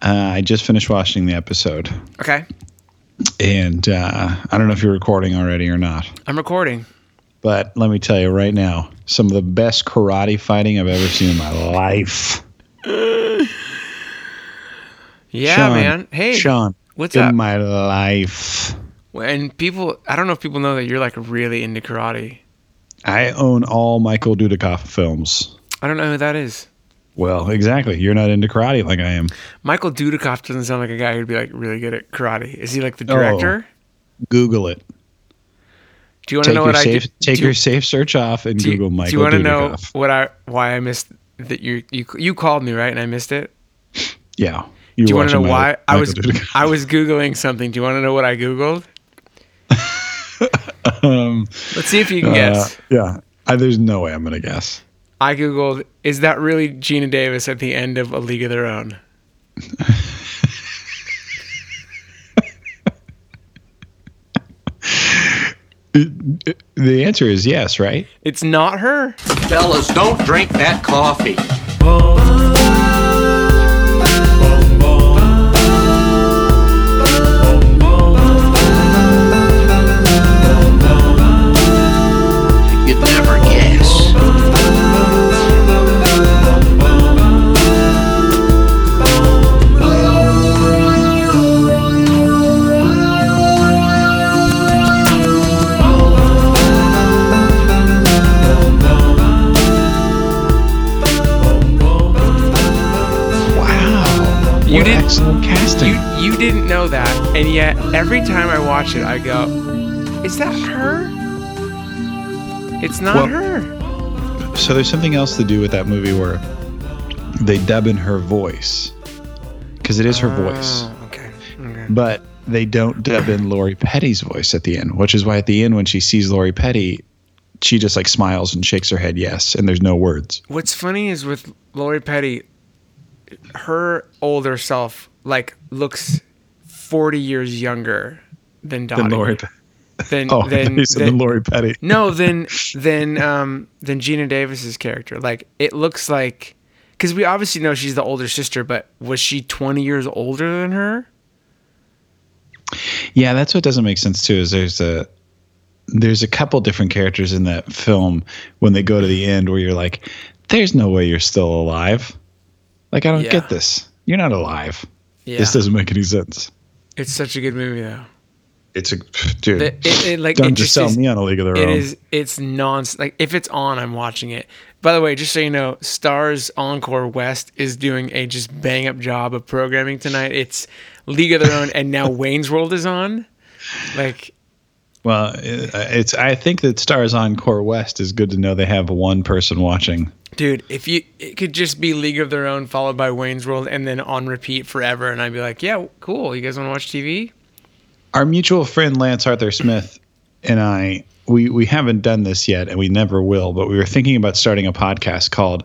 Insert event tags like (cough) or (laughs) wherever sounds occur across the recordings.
Uh, I just finished watching the episode, Okay, and uh, I don't know if you're recording already or not. I'm recording. But let me tell you right now, some of the best karate fighting I've ever seen in my life. (sighs) Yeah, Sean, man. Hey, Sean, what's in up? In my life. And people, I don't know if people know that you're like really into karate. I own all Michael Dudikoff films. I don't know who that is. Well, exactly. You're not into karate like I am. Michael Dudikoff doesn't sound like a guy who'd be like really good at karate. Is he like the Oh. director? Google it. Do you want to know what I safe, did? take do, your safe search off and Google do Michael Do you want to know what I why I missed that you you you called me right and I missed it? Yeah. Do you want to know why I was Dudikoff. I was googling something? Do you want to know what I googled? (laughs) um, Let's see if you can uh, guess. yeah. I, there's no way I'm going to guess. I googled is that really Geena Davis at the end of A League of Their Own? (laughs) The answer is yes, right? It's not her. Fellas, don't drink that coffee. You'd never You What did- excellent casting. You you didn't know that, and yet every time I watch it, I go, "Is that her?" It's not Well- her. So there's something else to do with that movie where they dub in her voice because it is her voice, Oh, okay. Okay. but they don't dub in Lori Petty's voice at the end, which is why at the end when she sees Lori Petty, she just like smiles and shakes her head yes, and there's no words. What's funny is with Lori Petty, her older self like looks forty years younger than Dottie. Than Lori. Than, Oh, (laughs) than, said than- Lori Petty. (laughs) no, than than um than Geena Davis's character. Like it looks like because we obviously know she's the older sister, but was she twenty years older than her? Yeah, that's what doesn't make sense too. Is there's a there's a couple different characters in that film when they go to the end where you're like, there's no way you're still alive. Like I don't Yeah. get this. You're not alive. Yeah, This doesn't make any sense. it's such a good movie though. It's a dude. It, it, it, like don't it just sell is, me on a league of their It own. is. It's non. Like if it's on, I'm watching it. By the way, just so you know, Starz Encore West is doing a just bang up job of programming tonight. It's League of Their Own, and now (laughs) Wayne's World is on. Like, Well, it- it's. I think that Starz Encore West is good to know they have one person watching. Dude, if you it could just be League of Their Own followed by Wayne's World, and then on repeat forever, and I'd be like, yeah, cool. You guys want to watch TV? Our mutual friend Lance Arthur Smith and I, we we haven't done this yet, and we never will. But we were thinking about starting a podcast called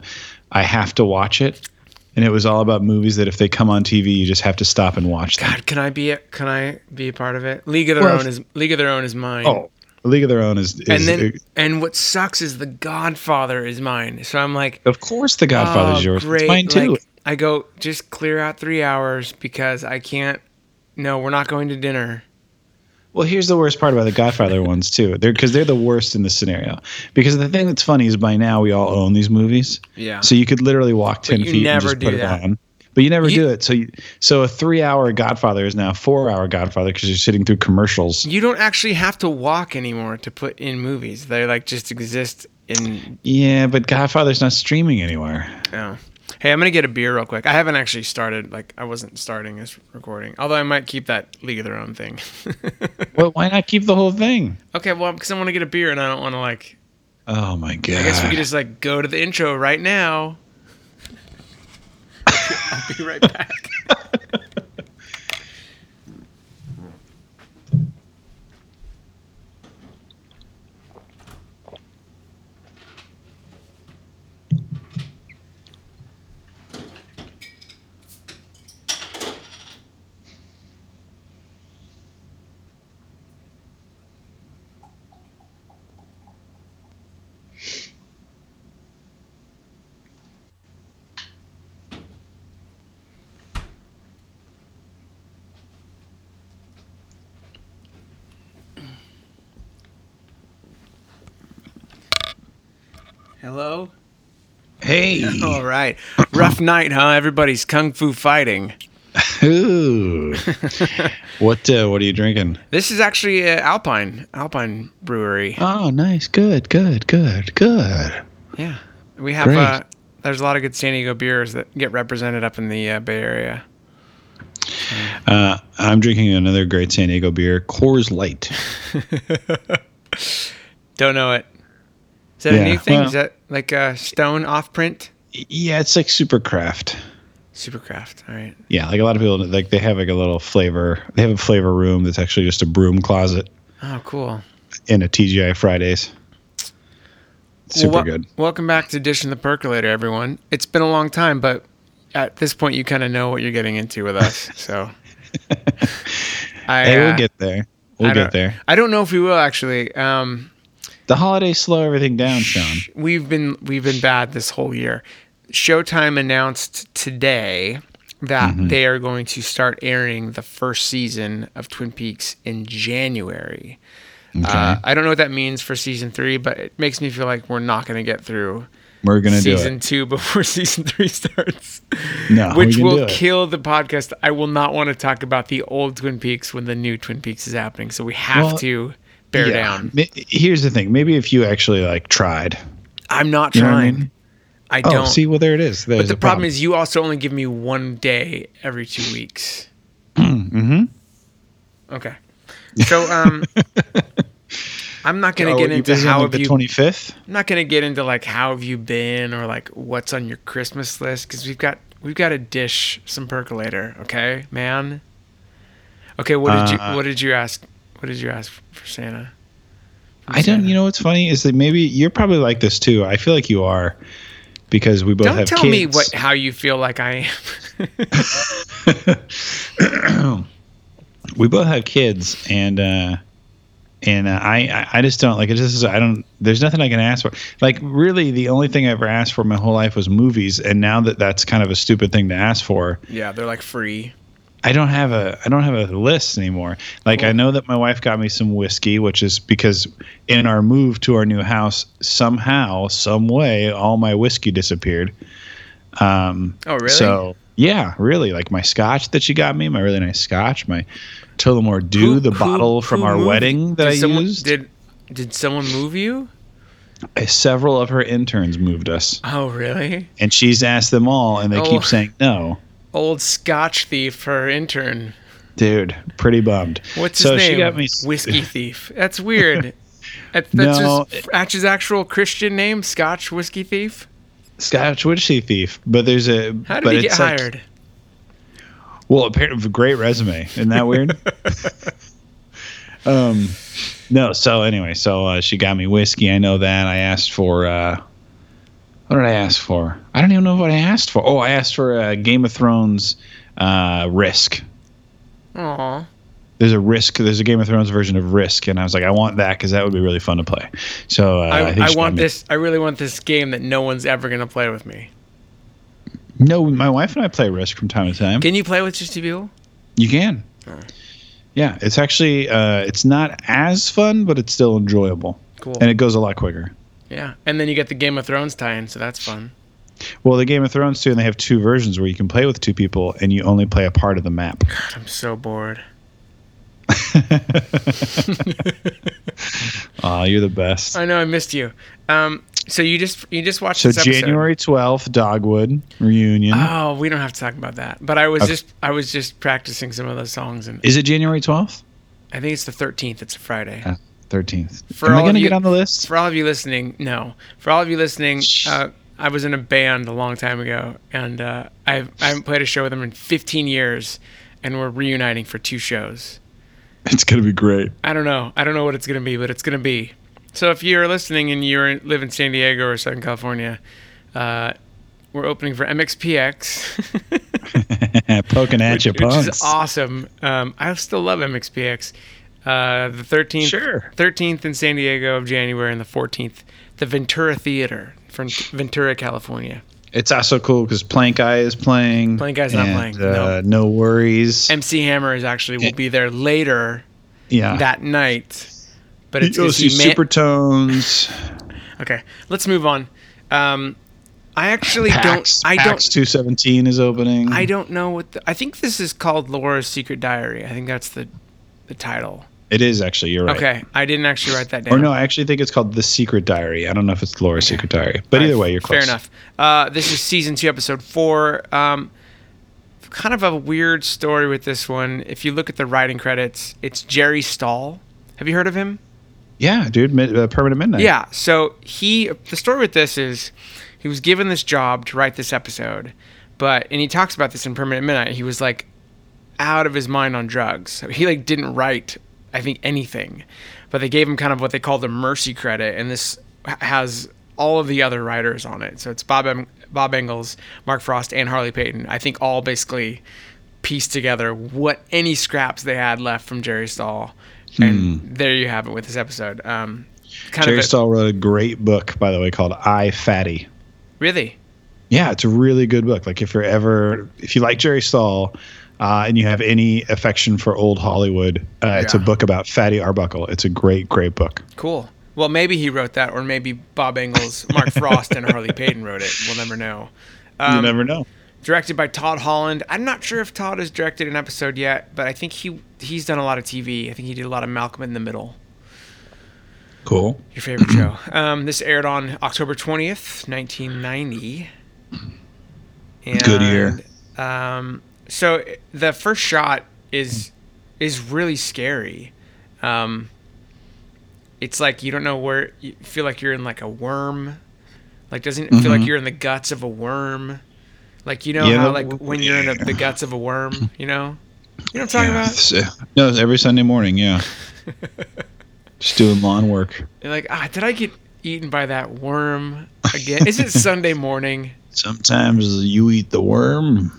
"I Have to Watch It," and it was all about movies that if they come on TV, you just have to stop and watch them. God, can I be a, can I be a part of it? League of Their Well, Own is League of Their Own is mine. Oh, League of Their Own is, is and then and what sucks is the Godfather is mine. So I'm like, of course The Godfather's oh, yours. Great. It's mine too. Like, I go just clear out three hours because I can't. No, we're not going to dinner. Well, here's the worst part about the Godfather (laughs) ones too. They're because they're the worst in this scenario. Because the thing that's funny is by now we all own these movies, Yeah. so you could literally walk ten feet and just put that. it on. But you never You- do it. So you, so a three-hour Godfather is now a four-hour Godfather because you're sitting through commercials. you don't actually have to walk anymore to put in movies. They like just exist in. Yeah, but Godfather's not streaming anywhere. Oh. Hey, I'm gonna get a beer real quick. I haven't actually started. Like, I wasn't starting this recording. Although I might keep that League of Their Own thing. (laughs) Well, why not keep the whole thing? okay, well, because I want to get a beer and I don't want to like. Oh my god! I guess we could just like go to the intro right now. I'll be right back. (laughs) Hello. Hey. (laughs) All right. Rough night, huh? Everybody's kung fu fighting. (laughs) Ooh. what uh, what are you drinking? This is actually uh, Alpine Alpine Brewery. Oh, nice. Good, good, good, good. Yeah, we have. Uh, there's a lot of good San Diego beers that get represented up in the uh, Bay Area. Uh, I'm drinking another great San Diego beer, Coors Light. (laughs) Don't know it. Is that a Yeah, new thing? well- is that like a Stone off print? Yeah, it's like super craft. Super craft. All right. Yeah, like a lot of people like they have like a little flavor. They have a flavor room that's actually just a broom closet Oh, cool. in a TGI Fridays. Super Well, wel- good. Welcome back to Fish in the Percolator, everyone. It's been a long time, but at this point, you kind of know what you're getting into with us. So, (laughs) I, Hey, uh, we'll get there. We'll get there. I don't know if we will actually. Um, The holidays slow everything down, Sean. we've been we've been bad this whole year. Showtime announced today that Mm-hmm. they are going to start airing the first season of Twin Peaks in January. Uh, I don't know what that means for season three, but it makes me feel like we're not going to get through We're gonna season two (laughs) before season three starts, No, which will kill the podcast. I will not want to talk about the old Twin Peaks when the new Twin Peaks is happening, so we have Well, to bear Yeah. down. Here's the thing. Maybe if you actually like tried. I'm not You know I trying. mean? I Oh, don't. see, well there it is. There's But the a problem is, you also only give me one day every two weeks. (clears throat) Mhm. Okay. So, um, (laughs) I'm not gonna Oh, get into how like, have the you. 25th. I'm not gonna get into like how have you been or like what's on your Christmas list because we've got we've got to dish some percolator. Okay, man. Okay, what did Uh, you what did you ask? What did you ask for Santa? From I don't. Santa? You know what's funny is that maybe you're probably like this too. I feel like you are because we both Don't have tell kids. me what how you feel like I am. (laughs) we both have kids and uh and uh, I, I I just don't like it just I don't there's nothing I can ask for like really the only thing I ever asked for my whole life was movies and now that that's kind of a stupid thing to ask for yeah, they're like free. I don't have a I don't have a list anymore like I know that my wife got me some whiskey which is because in our move to our new house somehow some way all my whiskey disappeared um Oh, really? so yeah, really. Like my scotch that she got me, my really nice scotch, my Tullamore Dew, Who- the who- bottle from who our moved- wedding that did I someone, used. Did did someone move you? Uh, Several of her interns moved us, Oh, really? and she's asked them all, and they Oh. keep saying no. Old Scotch thief, her intern. Dude, pretty bummed. What's so his name? she got me Whiskey (laughs) thief. That's weird. (laughs) That, that's No, his, that's his actual Christian name, Scotch whiskey thief. Scotch whiskey thief, but there's a. How did but he get it's like- hired? Well, apparently, a great resume. Isn't that weird? (laughs) um, no. So anyway, so uh, she got me whiskey. I know that. I asked for. Uh, what did I ask for? I don't even know what I asked for. Oh, I asked for a Game of Thrones uh, Risk. Aw. There's a Risk. There's a Game of Thrones version of Risk, and I was like, I want that because that would be really fun to play. So uh, I, I got want this. I really want this game that no one's ever gonna play with me. No, my wife and I play Risk from time to time. Can you play with just two people? You can. Yeah, it's actually uh, it's not as fun, but it's still enjoyable, Cool. and it goes a lot quicker. Yeah, and then you get the Game of Thrones tie-in, so that's fun. Well, the Game of Thrones too, and they have two versions where you can play with two people, and you only play a part of the map. God, I'm so bored. (laughs) Aw, you're the best. I know I missed you. Um, so you just you just watched So. January twelfth, Dogwood reunion. Oh, we don't have to talk about that. But I was Okay. just I was just practicing some of those songs, and Is it January twelfth? I think it's the 13th. It's a Friday. Uh, Thirteenth. For Am I all going to of you- get on the list? For all of you listening, no. For all of you listening, uh, I was in a band a long time ago, and uh, I've, I haven't played a show with them in 15 years, and we're reuniting for two shows. It's going to be great. I don't know. I don't know what it's going to be, but it's going to be. So if you're listening and you are live in San Diego or Southern California, uh, we're opening for MXPX. (laughs) Poking at which, you, which punks. is awesome. Um, I still love MXPX. Uh, the 13th, Sure. 13th in San Diego of January, and the 14th, the Ventura Theater from Ventura, California. It's also cool because Plankeye is playing. Plankeye's not playing, Uh, no worries. MC Hammer is actually will be there later yeah. that night, but it's You'll see he ma- Supertones. (sighs) Okay, let's move on. Um, I actually PAX, don't. I PAX don't. 217 is opening. I don't know what. The, I think this is called Laura's Secret Diary. I think that's the the title. It is actually. You're right. Okay, I didn't actually write that down. Or no, I actually think it's called The Secret Diary. I don't know if it's Laura's Secret Diary, but either way, you're close. Fair enough. Uh, this is season two, episode four. Um, kind of a weird story with this one. If you look at the writing credits, it's Jerry Stahl. Have you heard of him? Yeah, dude. Mid, uh, Permanent Midnight. Yeah. So he, the story with this is, he was given this job to write this episode, but and he talks about this in Permanent Midnight. He was like out of his mind on drugs. So he like didn't write, I think, anything, but they gave him kind of what they call the mercy credit, and this has all of the other writers on it. So it's Bob em- Bob Engels, Mark Frost, and Harley Peyton. I think all basically pieced together what any scraps they had left from Jerry Stahl. And there you have it with this episode. Um, kind Jerry of a- Stahl wrote a great book, by the way, called I Fatty. Really? Yeah, it's a really good book. Like if you're ever, if you like Jerry Stahl, uh, and you have any affection for old Hollywood, uh, it's a book about Fatty Arbuckle. It's a great, great book. Cool. Well, maybe he wrote that, or maybe Bob Engels, Mark (laughs) Frost, and Harley Peyton wrote it. We'll never know. you Um, never know. directed by Todd Holland. I'm not sure if Todd has directed an episode yet, but I think he he's done a lot of TV. I think he did a lot of Malcolm in the Middle, Cool. your favorite show. (clears throat) Um, this aired on October 20th, 1990. And, Good year. Um, so the first shot is is really scary. Um, it's like you don't know where you feel like you're in like a worm. Like doesn't it feel like you're in the guts of a worm? Like you know Yeah, how like when you're in a, the guts of a worm, you know? You know what I'm talking Yeah, about? uh, no, it's every Sunday morning. Yeah. (laughs) Just doing lawn work. You're like, ah, did I get eaten by that worm again? Is it (laughs) Sunday morning? Sometimes you eat the worm.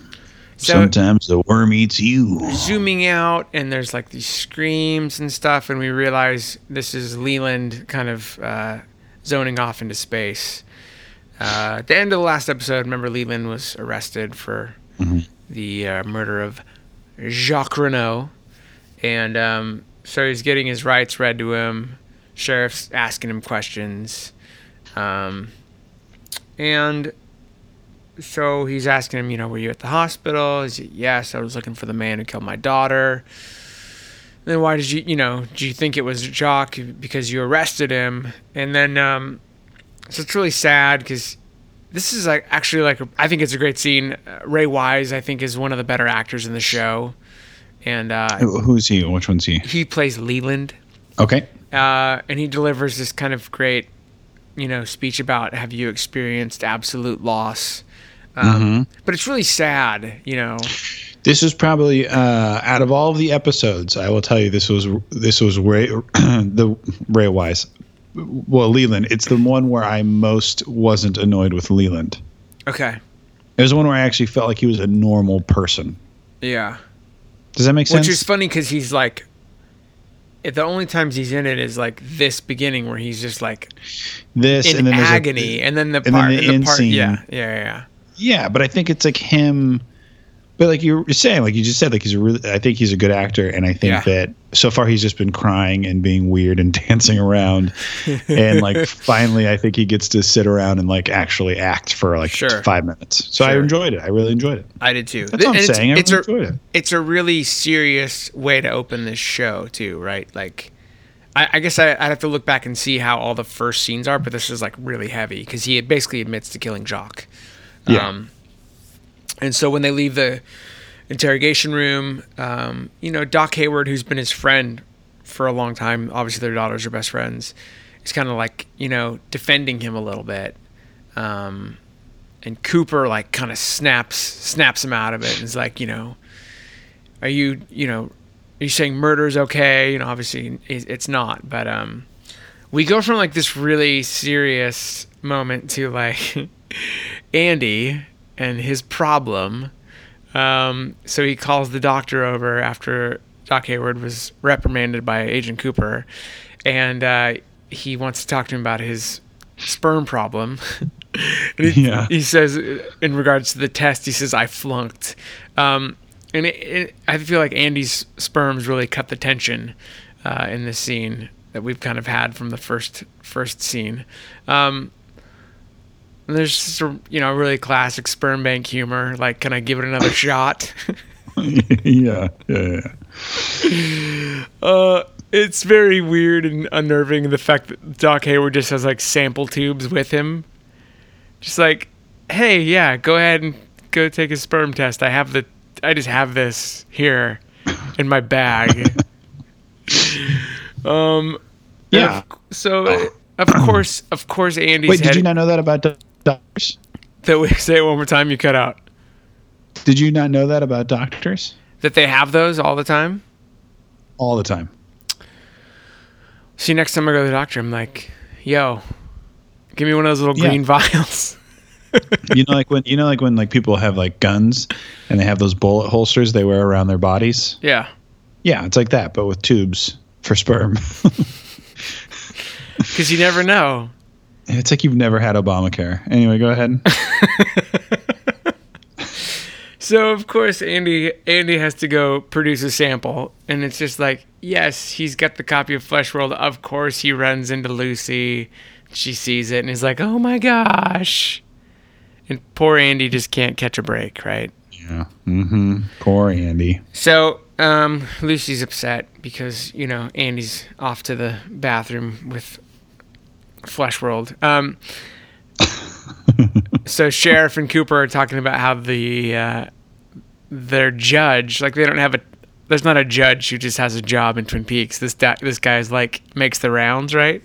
So- Sometimes the worm eats you. zooming out and there's like these screams and stuff and we realize this is leland kind of uh, zoning off into space. Uh, at the end of the last episode remember leland was arrested for the uh, murder of jacques renault. And um, so he's getting his rights read to him. Sheriff's asking him questions. Um, and so he's asking him, you know, were you at the hospital? Is he, yes, I was looking for the man who killed my daughter. Then why did you, you know, do you think it was Jock because you arrested him? And then, um, so it's really sad because this is like actually like I think it's a great scene. Uh, Ray Wise, I think, is one of the better actors in the show, and uh, Who- Who's he? Which one's he? he plays Leland Okay. uh, and he delivers this kind of great, you know, speech about have you experienced absolute loss. Um, But it's really sad, you know. This is probably uh, out of all of the episodes. I will tell you, this was this was Ray, (clears throat) the Ray Wise. Well, Leland. It's the one where I most wasn't annoyed with Leland. Okay. It was the one where I actually felt like he was a normal person. Yeah. Does that make sense? Which is funny because he's like, the only times he's in it is like this beginning where he's just like this in and then agony, and then the then part, the and the end part, scene. yeah, yeah, yeah. Yeah, but I think it's like him. But like you were saying, like you just said, like he's a really. I think he's a good actor, and I think Yeah. that so far he's just been crying and being weird and (laughs) dancing around, and like (laughs) finally, I think he gets to sit around and like actually act for like Sure. five minutes. So I enjoyed it. I really enjoyed it. I did too. That's what I'm it's, saying. I it's really a, enjoyed it. it's a really serious way to open this show too, right? Like, I, I guess I, I'd have to look back and see how all the first scenes are, but this is like really heavy because he basically admits to killing Jock. Yeah. Um, and so when they leave the interrogation room, um, you know, Doc Hayward, who's been his friend for a long time, obviously their daughters are best friends, is kind of like, you know, defending him a little bit. Um, and Cooper like kind of snaps snaps him out of it and is like, you know, are you, you know, are you saying murder is okay? You know, obviously it's not, but um, we go from like this really serious moment to like (laughs) Andy and his problem. Um, so he calls the doctor over after Doc Hayward was reprimanded by Agent Cooper, and uh, he wants to talk to him about his sperm problem. (laughs) he, yeah. he says, in regards to the test, he says, I flunked. Um, and it, it, I feel like Andy's sperms really cut the tension uh, in this scene that we've kind of had from the first first scene. Um, there's just a, you know really classic sperm bank humor. Like, can I give it another shot? (laughs) yeah, yeah, yeah. (laughs) Uh, it's very weird and unnerving the fact that Doc Hayward just has like sample tubes with him. Just like, hey, yeah, go ahead and go take a sperm test. I have the, I just have this here in my bag. (laughs) um, Yeah. of- so uh, of course, of course, Andy's Wait, did head. you not know that about do- doctors? that we (laughs) say it one more time. You cut out. Did you not know that about doctors? That they have those all the time. All the time. See, next time I go to the doctor, I'm like, yo, give me one of those little Yeah. green (laughs) vials. You know, like when you know, like when like people have like guns and they have those bullet holsters they wear around their bodies. yeah. Yeah, it's like that, but with tubes for sperm. (laughs) Because you never know. It's like you've never had Obamacare. Anyway, go ahead. (laughs) So of course Andy Andy has to go produce a sample, and it's just like, yes, he's got the copy of Flesh World. Of course, he runs into Lucy. She sees it and is like, oh my gosh. And poor Andy just can't catch a break, right? Yeah. Mm-hmm. Poor Andy. So um, Lucy's upset because you know Andy's off to the bathroom with Flesh World. Um, (laughs) so Sheriff and Cooper are talking about how the uh, their judge, like they don't have a, there's not a judge who just has a job in Twin Peaks. This da- this guy's like makes the rounds, right?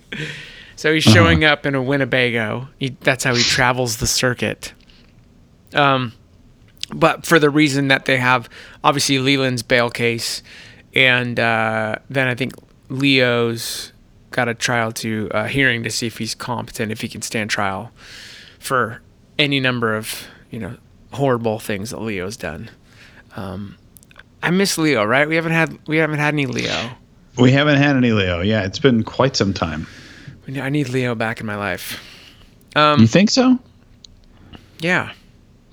So he's showing up in a Winnebago. He, that's how he travels the circuit. Um, but for the reason that they have obviously Leland's bail case, and uh, then I think Leo's got a trial to uh, hearing to see if he's competent, if he can stand trial for any number of you know horrible things that Leo's done. Um, I miss Leo, right? We haven't had we haven't had any Leo. We haven't had any Leo. Yeah, it's been quite some time. I need Leo back in my life. Um, you think so? yeah,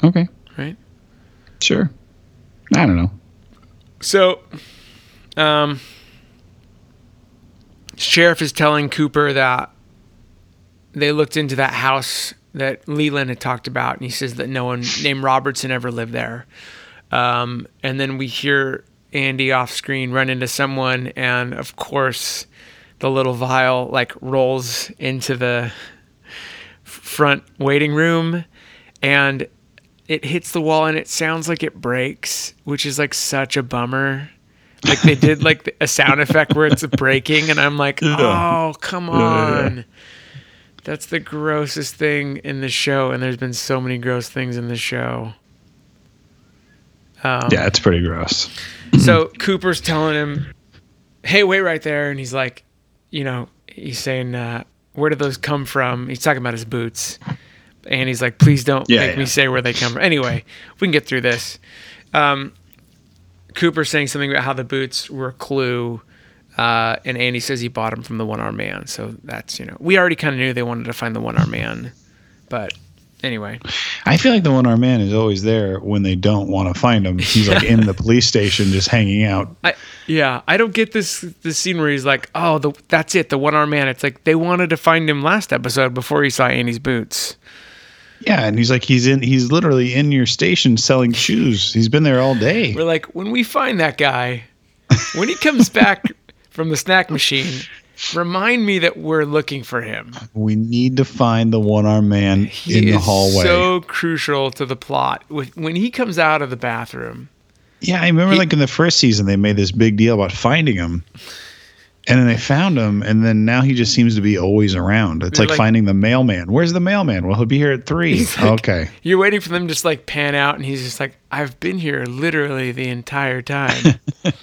Okay. right. Sure. I don't know. So, um, sheriff is telling Cooper that they looked into that house that Leland had talked about, and he says that no one named Robertson ever lived there. Um, and then we hear Andy off screen run into someone, and of course, the little vial like rolls into the front waiting room, and it hits the wall, and it sounds like it breaks, which is like such a bummer. Like they did like a sound effect where it's breaking, and I'm like, oh come Yeah, yeah, yeah. on. That's the grossest thing in the show, and there's been so many gross things in the show. Um, Yeah, it's pretty gross. (clears throat) so Cooper's telling him, "Hey, wait right there," and he's like, you know, he's saying, uh, "Where did those come from?" He's talking about his boots, and he's like, "Please don't Yeah, make me say where they come from." Anyway, we can get through this. Um, Cooper's saying something about how the boots were a clue, uh, and Andy says he bought them from the one arm man. So that's you know, we already kind of knew they wanted to find the one arm man, but anyway, I feel like the one armed man is always there when they don't want to find him. He's like in the (laughs) police station just hanging out. I yeah, I don't get this this scene where he's like, "Oh, the, that's it, the one arm man." It's like they wanted to find him last episode before he saw Annie's boots. Yeah, and he's like he's in he's literally in your station selling shoes. He's been there all day. We're like, when we find that guy, when he comes back (laughs) from the snack machine, remind me that we're looking for him. We need to find the one armed man He in the is hallway. so crucial to the plot. When he comes out of the bathroom, yeah, I remember he- like in the first season they made this big deal about finding him. And then they found him, and then now he just seems to be always around. It's like, like- finding the mailman. Where's the mailman? Well, he'll be here at three. Like- okay. you're waiting for them to just like pan out, and he's just like, "I've been here literally the entire time." (laughs)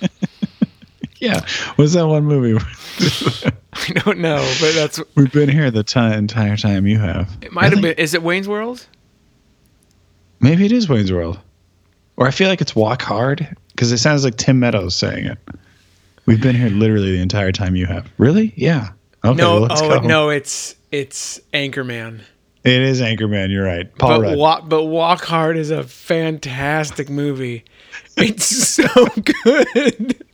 Yeah. What's that one movie? (laughs) I don't know, but that's (laughs) We've been here the ti entire time you have. it. Might have been. Is it Wayne's World? Maybe it is Wayne's World. Or I feel like it's Walk Hard because it sounds like Tim Meadows saying it. We've been here literally the entire time you have. Really? Yeah. Okay. no, well, let's oh go. no, it's it's Anchorman. It is Anchorman. You're right. Paul but Rudd. walk, but Walk Hard is a fantastic movie. It's so (laughs) good.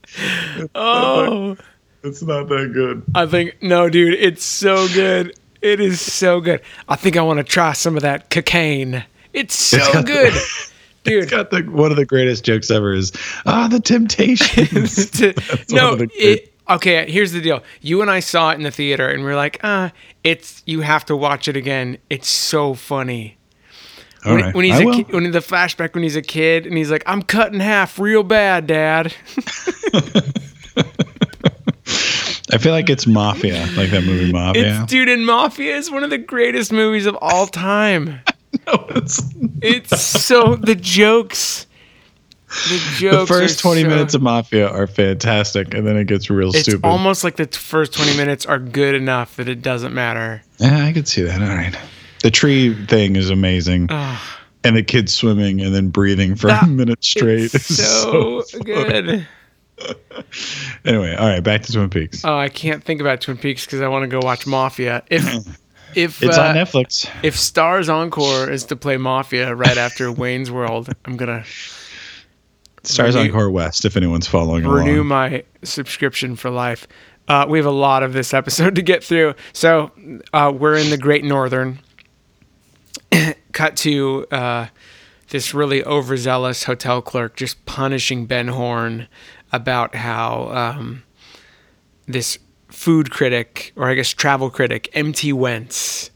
oh, it's not that good. I think no, dude, it's so good. It is so good. I think I want to try some of that cocaine. It's so got- good, (laughs) dude. It's got the one of the greatest jokes ever is ah the temptations. (laughs) to- (laughs) no, it, okay. Here's the deal. You and I saw it in the theater, and we are like, ah, it's. You have to watch it again. It's so funny. All When, right, when he's I a will. ki- when the flashback when he's a kid, and he's like, I'm cut in half real bad, Dad. (laughs) I feel like it's Mafia, like that movie Mafia. It's dude, and Mafia is one of the greatest movies of all time. (laughs) No, it's- It's so the jokes. The jokes. the first are 20 so- minutes of Mafia are fantastic, and then it gets real It's stupid. almost like the first 20 minutes are good enough that it doesn't matter. yeah, I could see that. All right. The tree thing is amazing. And the kid swimming and then breathing for That- a minute straight. It's is so, funny. good. (laughs) Anyway, all right, back to Twin Peaks. Oh, I can't think about Twin Peaks because I want to go watch Mafia. If (laughs) if it's uh, on Netflix. if Starz Encore is to play Mafia right after (laughs) Wayne's World, I'm gonna Stars renew- on Core West, if anyone's following along. renew along. my subscription for life. Uh, we have a lot of this episode (laughs) to get through, so uh, we're in the Great Northern. (clears throat) Cut to uh, this really overzealous hotel clerk just punishing Ben Horne about how um, this food critic, or I guess travel critic, MT Wentz,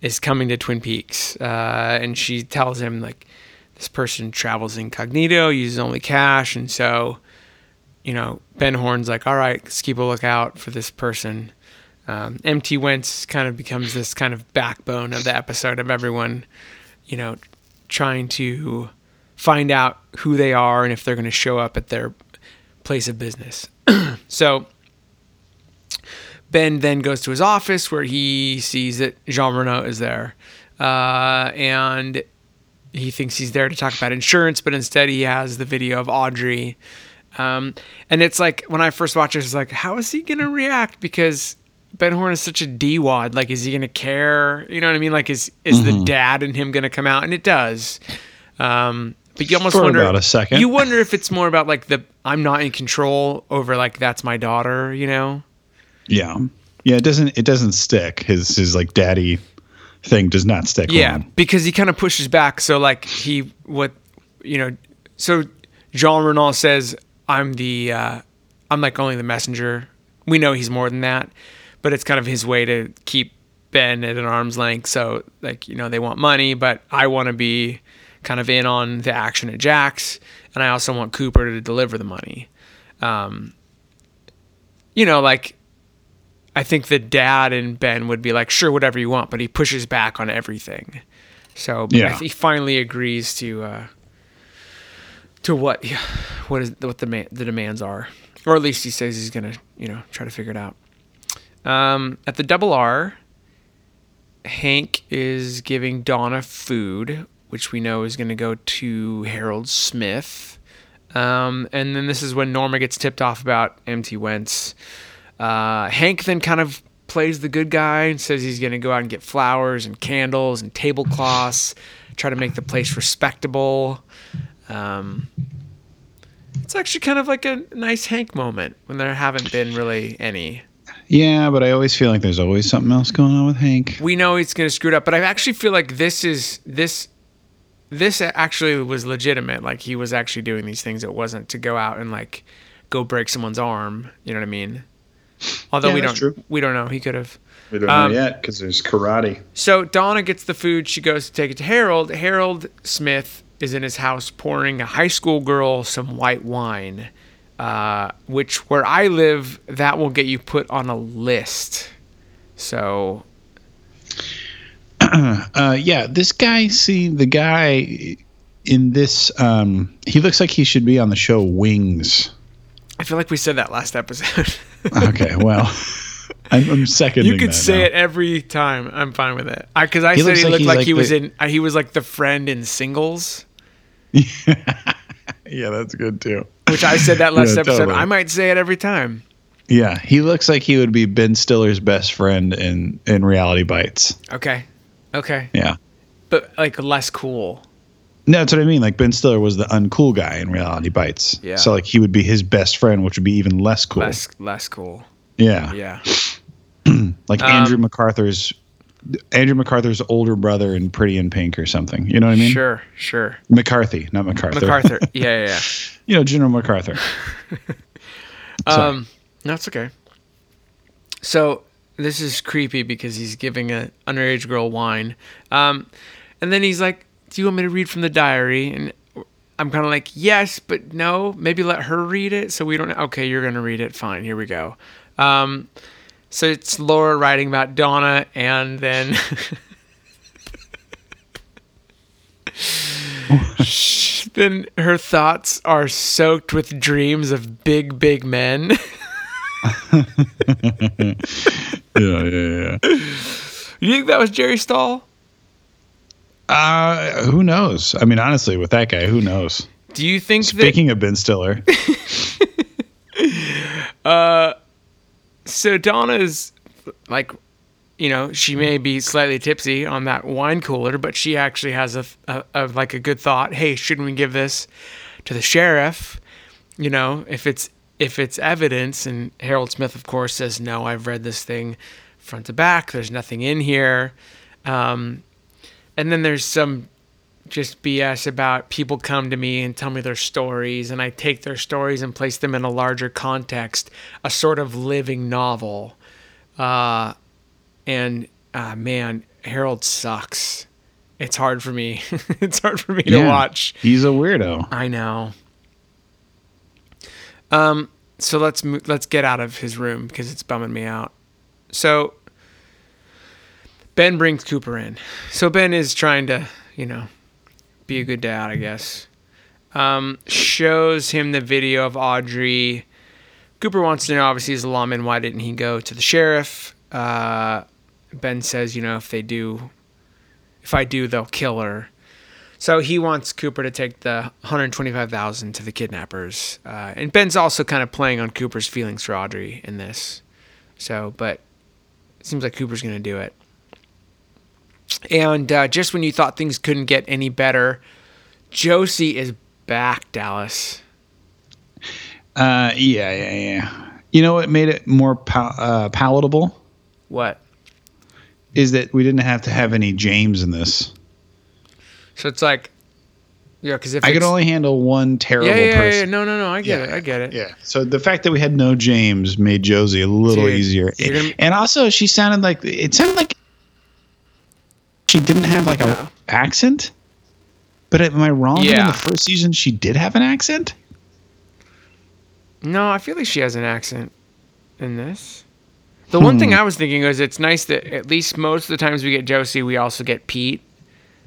is coming to Twin Peaks, uh, and she tells him like this person travels incognito, uses only cash, and so you know Ben Horne's like, all right, let's keep a lookout for this person. Um, MT Wentz kind of becomes this kind of backbone of the episode of everyone, you know, trying to find out who they are and if they're going to show up at their place of business. (clears throat) so Ben then goes to his office where he sees that Jean Renault is there. Uh, and he thinks he's there to talk about insurance, but instead he has the video of Audrey. Um, and it's like, when I first watched it, it's like, how is he going to react? Because Ben Horne is such a D-wad. Like, is he going to care? You know what I mean? Like, is, is the dad in him going to come out? And it does. Um, but you almost For wonder about a second. You wonder if it's more about like the I'm not in control over like that's my daughter, you know? Yeah. Yeah, it doesn't it doesn't stick. His his like daddy thing does not stick. Yeah, long. because he kind of pushes back. So like he what you know, so Jean Renault says I'm the uh, I'm like only the messenger. We know he's more than that, but it's kind of his way to keep Ben at an arm's length. So like you know they want money, but I want to be kind of in on the action at Jack's, and I also want Cooper to deliver the money. Um, you know, like I think the dad and Ben would be like, sure, whatever you want, but he pushes back on everything. So Yeah. He finally agrees to uh, to what (sighs) what is what the man, the demands are, or at least he says he's gonna you know try to figure it out. Um, at the double R, Hank is giving Donna food, which we know is going to go to Harold Smith. Um, and then this is when Norma gets tipped off about MT Wentz. Uh, Hank then kind of plays the good guy and says he's going to go out and get flowers and candles and tablecloths, try to make the place respectable. Um, it's actually kind of like a nice Hank moment when there haven't been really any. Yeah, but I always feel like there's always something else going on with Hank. we know he's going to screw it up, but I actually feel like this is this this actually was legitimate. Like he was actually doing these things. It wasn't to go out and like go break someone's arm. You know what I mean? Although Yeah, we don't true. we don't know. He could have. We don't Um, know yet because there's karate. So Donna gets the food. She goes to take it to Harold. Harold Smith is in his house pouring a high school girl some white wine, uh, which where I live, that will get you put on a list. So (clears throat) Uh, yeah, this guy. See, the guy in this, um, he looks like he should be on the show Wings. I feel like we said that last episode. (laughs) Okay, well, (laughs) I'm, I'm seconding. you could that say now. it every time. I'm fine with it. Because I, He said looks he like looked he's like, like he was in. Uh, he was like the friend in Singles, (laughs) Yeah, that's good too. which I said that (laughs) last Yeah, episode. totally. I might say it every time. Yeah, he looks like he would be Ben Stiller's best friend in in Reality Bites. Okay, okay, Yeah. but like less cool. No, that's what I mean. Like Ben Stiller was the uncool guy in Reality Bites. Yeah. So like he would be his best friend, which would be even less cool. Less less cool. Yeah. Yeah. (clears throat) Like Um, Andrew MacArthur's Andrew MacArthur's older brother in Pretty in Pink or something. You know what I mean? Sure, sure. McCarthy, not MacArthur. MacArthur. (laughs) Yeah, yeah, yeah. you know, General MacArthur. (laughs) Um, no, it's okay. So this is creepy because he's giving an underage girl wine, um, and then he's like, "Do you want me to read from the diary?" And I'm kind of like, "Yes, but no. Maybe let her read it so we don't." Okay, you're gonna read it. Fine. Here we go. Um, so it's Laura writing about Donna, and then. (laughs) then her thoughts are soaked with dreams of big, big men. (laughs) (laughs) yeah, yeah, yeah. You think that was Jerry Stahl? Uh, who knows? I mean, honestly, with that guy, who knows? Do you think Speaking of Ben Stiller, that (laughs) so Donna's like you know, she may be slightly tipsy on that wine cooler, but she actually has a, a, a like a good thought. Hey, shouldn't we give this to the sheriff? You know, if it's if it's evidence, and Harold Smith, of course, says no. I've read this thing front to back. There's nothing in here. Um, and then there's some just BS about people come to me and tell me their stories, and I take their stories and place them in a larger context, a sort of living novel. Uh, and uh, man, Harold sucks. It's hard for me. (laughs) it's hard for me to watch. he's a weirdo. I know. Um. So let's mo- let's get out of his room because it's bumming me out. So Ben brings Cooper in. So Ben is trying to, you know, be a good dad, I guess. Um, shows him the video of Audrey. Cooper wants to know, obviously, as a lawman, why didn't he go to the sheriff? Uh, ben says, you know, if they do, if I do, they'll kill her. So he wants Cooper to take the 125,000 to the kidnappers. Uh, and Ben's also kind of playing on Cooper's feelings for Audrey in this. So, but it seems like Cooper's going to do it. And uh, just when you thought things couldn't get any better, Josie is back, Dallas. Uh, yeah, yeah, yeah. You know what made it more pal- uh, palatable What? is that we didn't have to have any James in this. So it's like, yeah, because if I could only handle one terrible yeah, yeah, yeah, person. yeah, no, no, no, I get Yeah, it, I get it. Yeah. So the fact that we had no James made Josie a little Dude, easier. gonna- and also she sounded like it sounded like she didn't have like Yeah. a accent. But am I wrong? that In Yeah. the first season, she did have an accent. No, I feel like she has an accent in this. The one Hmm. thing I was thinking was it's nice that at least most of the times we get Josie, we also get Pete,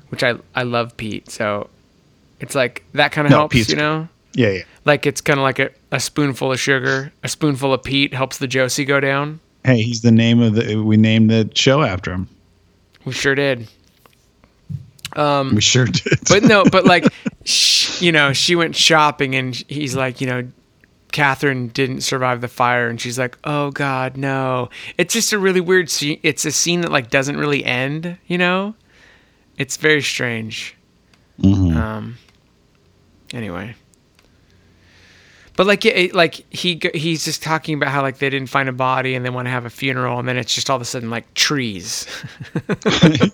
which I I love Pete. So it's like that kind of No, helps, Pete's you know. Yeah, yeah. Like it's kind of like a, a spoonful of sugar, a spoonful of Pete helps the Josie go down. Hey, he's the name of the. We named the show after him. We sure did. Um, We sure did. but no, but like, (laughs) sh- you know, she went shopping and he's like, you know, Catherine didn't survive the fire, and she's like, oh God, no. It's just a really weird scene. It's a scene that like doesn't really end, you know. It's very strange. Mhm. Um. Anyway. But like, it, like he he's just talking about how like they didn't find a body and they want to have a funeral, and then it's just all of a sudden like trees. (laughs)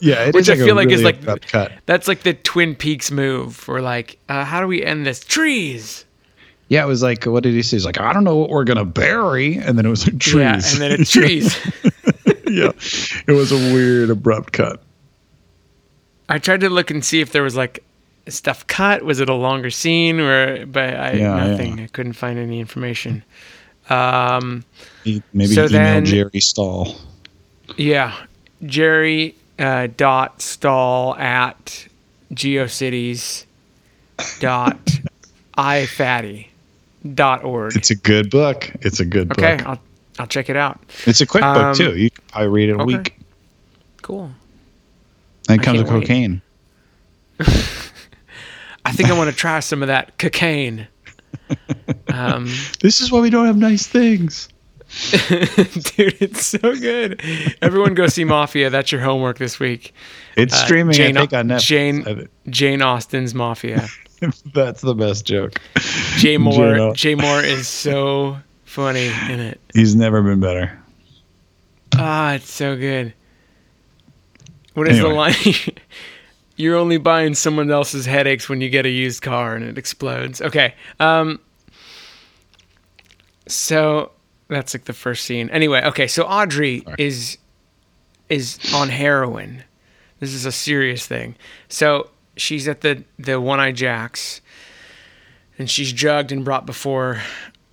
yeah, it (laughs) Which is I like feel like is like- cut. That's like the Twin Peaks move. We're like, uh, how do we end this? Trees. Yeah, it was like, what did he say? He's like, I don't know what we're gonna bury, and then it was like trees. Yeah, and then it's trees. (laughs) yeah, it was a weird abrupt cut. I tried to look and see if there was like stuff cut. Was it a longer scene? Or but I Yeah, nothing. I couldn't find any information. Um, maybe So emailed then- Jerry Stahl. yeah, Jerry uh, dot stall at geocities dot (laughs) ifatty dot org. It's a good book. It's a good Okay, book. Okay, I'll I'll check it out. It's a quick Um, book too. You can probably read it a okay. week. Cool. And it I comes with cocaine. (laughs) I think I want to try some of that cocaine. (laughs) Um, This is why we don't have nice things. (laughs) dude, it's so good. Everyone go see Mafia. That's your homework this week. It's Uh, streaming, Jane, I think, on Netflix. Jane, Jane Austen's Mafia. (laughs) That's the best joke. Jay Mohr. Jane- Jay Mohr is so funny in it. He's never been better. Ah, it's so good. What is Anyway. the line? You're only buying someone else's headaches when you get a used car and it explodes. Okay. Um. So that's like the first scene. Anyway, okay. So Audrey is is on heroin. This is a serious thing. So she's at the the One Eye Jacks, and she's drugged and brought before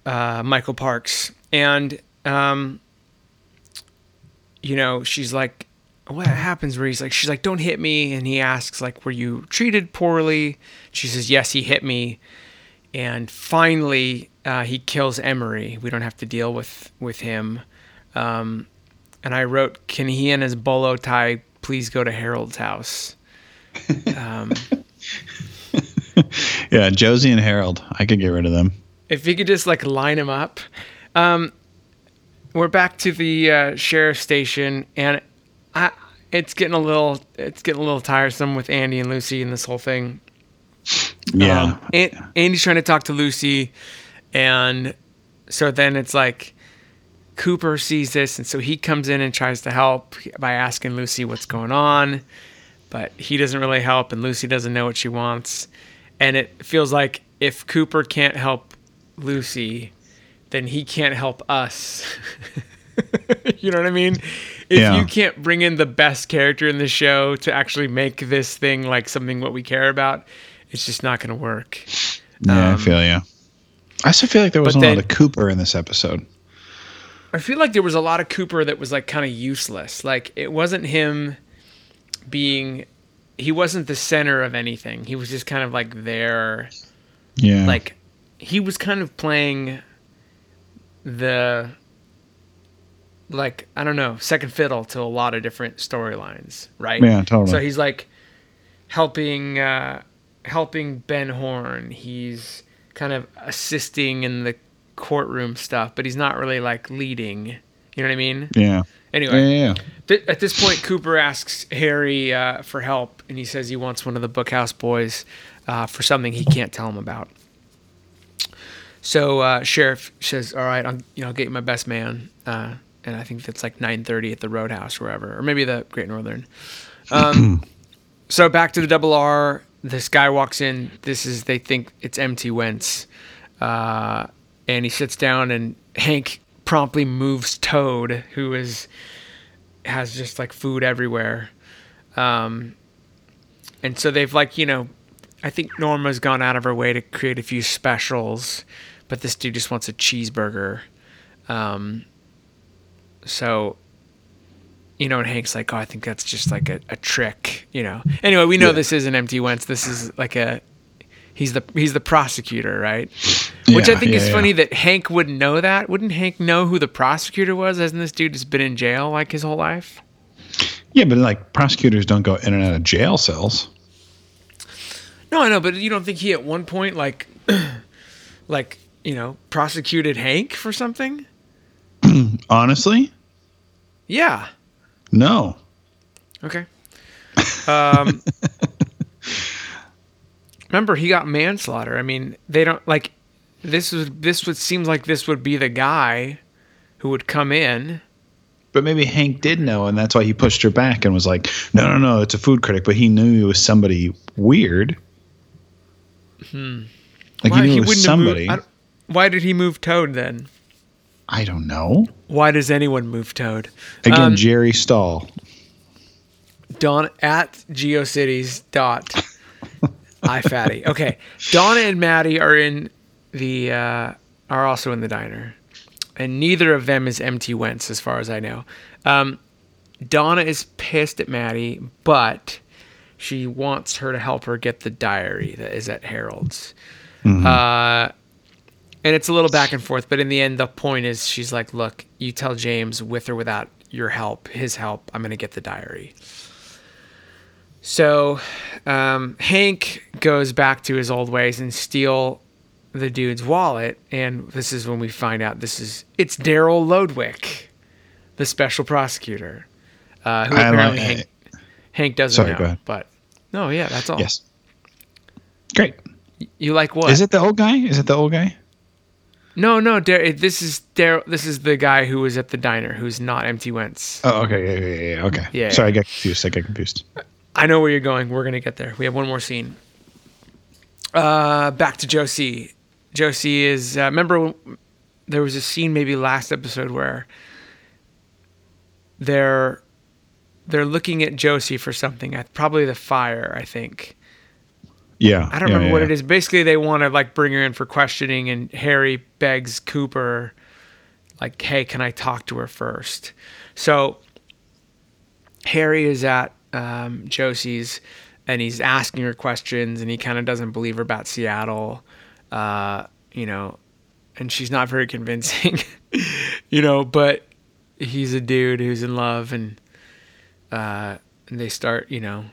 uh, Michael Parks, and um, you know, she's like, what happens where he's like, she's like, don't hit me. And he asks, like, were you treated poorly? She says, yes, he hit me. And finally, uh, he kills Emory. We don't have to deal with, with him. Um, and I wrote, can he and his bolo tie please go to Harold's house? Um, (laughs) Yeah, Josie and Harold. I could get rid of them. if you could just like line them up. Um, we're back to the uh, sheriff's station, and I, it's getting a little, it's getting a little tiresome with Andy and Lucy and this whole thing. Yeah. Um, An- Andy's trying to talk to Lucy, and so then it's like Cooper sees this, and so he comes in and tries to help by asking Lucy what's going on, but he doesn't really help, and Lucy doesn't know what she wants, and it feels like if Cooper can't help Lucy, then he can't help us. (laughs) you know what I mean? If Yeah. you can't bring in the best character in the show to actually make this thing like something what we care about, it's just not going to work. yeah, I um, feel you. I also feel like there was a but lot of Cooper in this episode. I feel like there was a lot of Cooper that was like kind of useless. Like it wasn't him being he wasn't the center of anything. He was just kind of like there Yeah. like he was kind of playing the like I don't know, second fiddle to a lot of different storylines, right? Yeah, totally. So he's like helping uh helping Ben Horne. He's kind of assisting in the courtroom stuff, but he's not really like leading. You know what I mean? yeah. Anyway, Yeah, yeah. Th- at this point, Cooper asks Harry uh, for help, and he says he wants one of the Bookhouse boys uh, for something he can't tell him about. So uh, sheriff says, "All right, I'll you know I'll get you my best man," uh, and I think that's like 9:30 at the Roadhouse, or wherever, or maybe the Great Northern. (clears throat) Um, so back to the Double R. This guy walks in. This is they think it's MT Wentz, uh, and he sits down, and Hank promptly moves Toad, who is has just like food everywhere. Um, and so they've like, you know, I think Norma's gone out of her way to create a few specials, but this dude just wants a cheeseburger. Um, so, you know, and Hank's like, oh, I think that's just like a, a trick, you know. Anyway, we know Yeah. this isn't MT Wentz. This is like a, he's the he's the prosecutor, right? Which I think yeah, is yeah. funny that Hank wouldn't know that. Wouldn't Hank know who the prosecutor was? Hasn't this dude just been in jail like his whole life? Yeah, but like prosecutors don't go in and out of jail cells. No, I know, but you don't think he at one point like, (clears throat) like you know, prosecuted Hank for something? (clears throat) Honestly, Yeah. no. Okay. Um, (laughs) remember, he got manslaughter. I mean, they don't like this. Would this would seems like this would be the guy who would come in. But maybe Hank did know, and that's why he pushed her back and was like, "No, no, no, it's a food critic." But he knew it was somebody weird. Hmm. Like he knew it was have moved- somebody. Why did he move Toad then? I don't know. Why does anyone move Toad? Again, Um, Jerry Stahl. Dawn at GeoCities dot (laughs) iFatty. Okay, Donna and Maddy are in the uh, are also in the diner, and neither of them is MT Wentz, as far as I know. Um, Donna is pissed at Maddy, but she wants her to help her get the diary that is at Harold's. Uh, and it's a little back and forth, but in the end, the point is she's like, "Look, you tell James with or without your help, his help, I'm gonna get the diary." So um, Hank goes back to his old ways and steal the dude's wallet, and this is when we find out this is it's Daryl Lodwick, the special prosecutor, uh, who I like- apparently Hank, Hank doesn't Sorry, know. go ahead. But no, yeah, that's all. Yes. Great. You like what? Is it the old guy? Is it the old guy? No, no, Dar- this is Dar- This is the guy who was at the diner, who's not MT Wentz. Oh, okay, yeah, yeah, yeah, yeah, okay. Yeah. Sorry, I got confused. I got confused. I know where you're going. We're gonna get there. We have one more scene. Uh, back to Josie. Josie is. Uh, remember, there was a scene maybe last episode where they're they're looking at Josie for something. at Probably the fire. I think. Yeah, I don't yeah, remember yeah, what yeah. it is. Basically, they want to like bring her in for questioning, and Harry begs Cooper, like, "Hey, can I talk to her first? So Harry is at um, Josie's, and he's asking her questions, and he kind of doesn't believe her about Seattle, uh, you know, and she's not very convincing, (laughs) you know. But he's a dude who's in love, and uh, and they start, you know,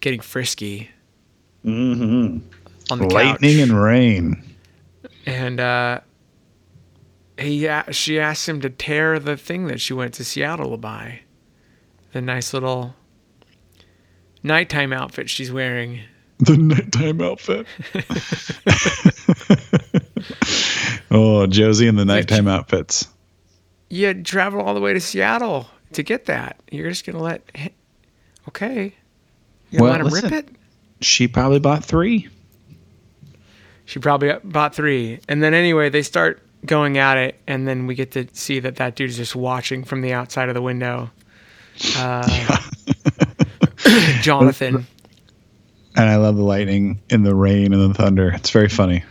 getting frisky on the Lightning couch. and rain. and uh, he she asked him to tear the thing that she went to Seattle to buy, the nice little nighttime outfit she's wearing. The nighttime outfit. (laughs) oh, Josie and the nighttime outfits. You had to travel all the way to Seattle to get that. You're just gonna let, okay, you gonna Well, let him listen. rip it. She probably bought three. She probably bought three. And then anyway, they start going at it, and then we get to see that that dude's just watching from the outside of the window. Uh, (laughs) Jonathan. And I love the lightning and the rain and the thunder. It's very funny.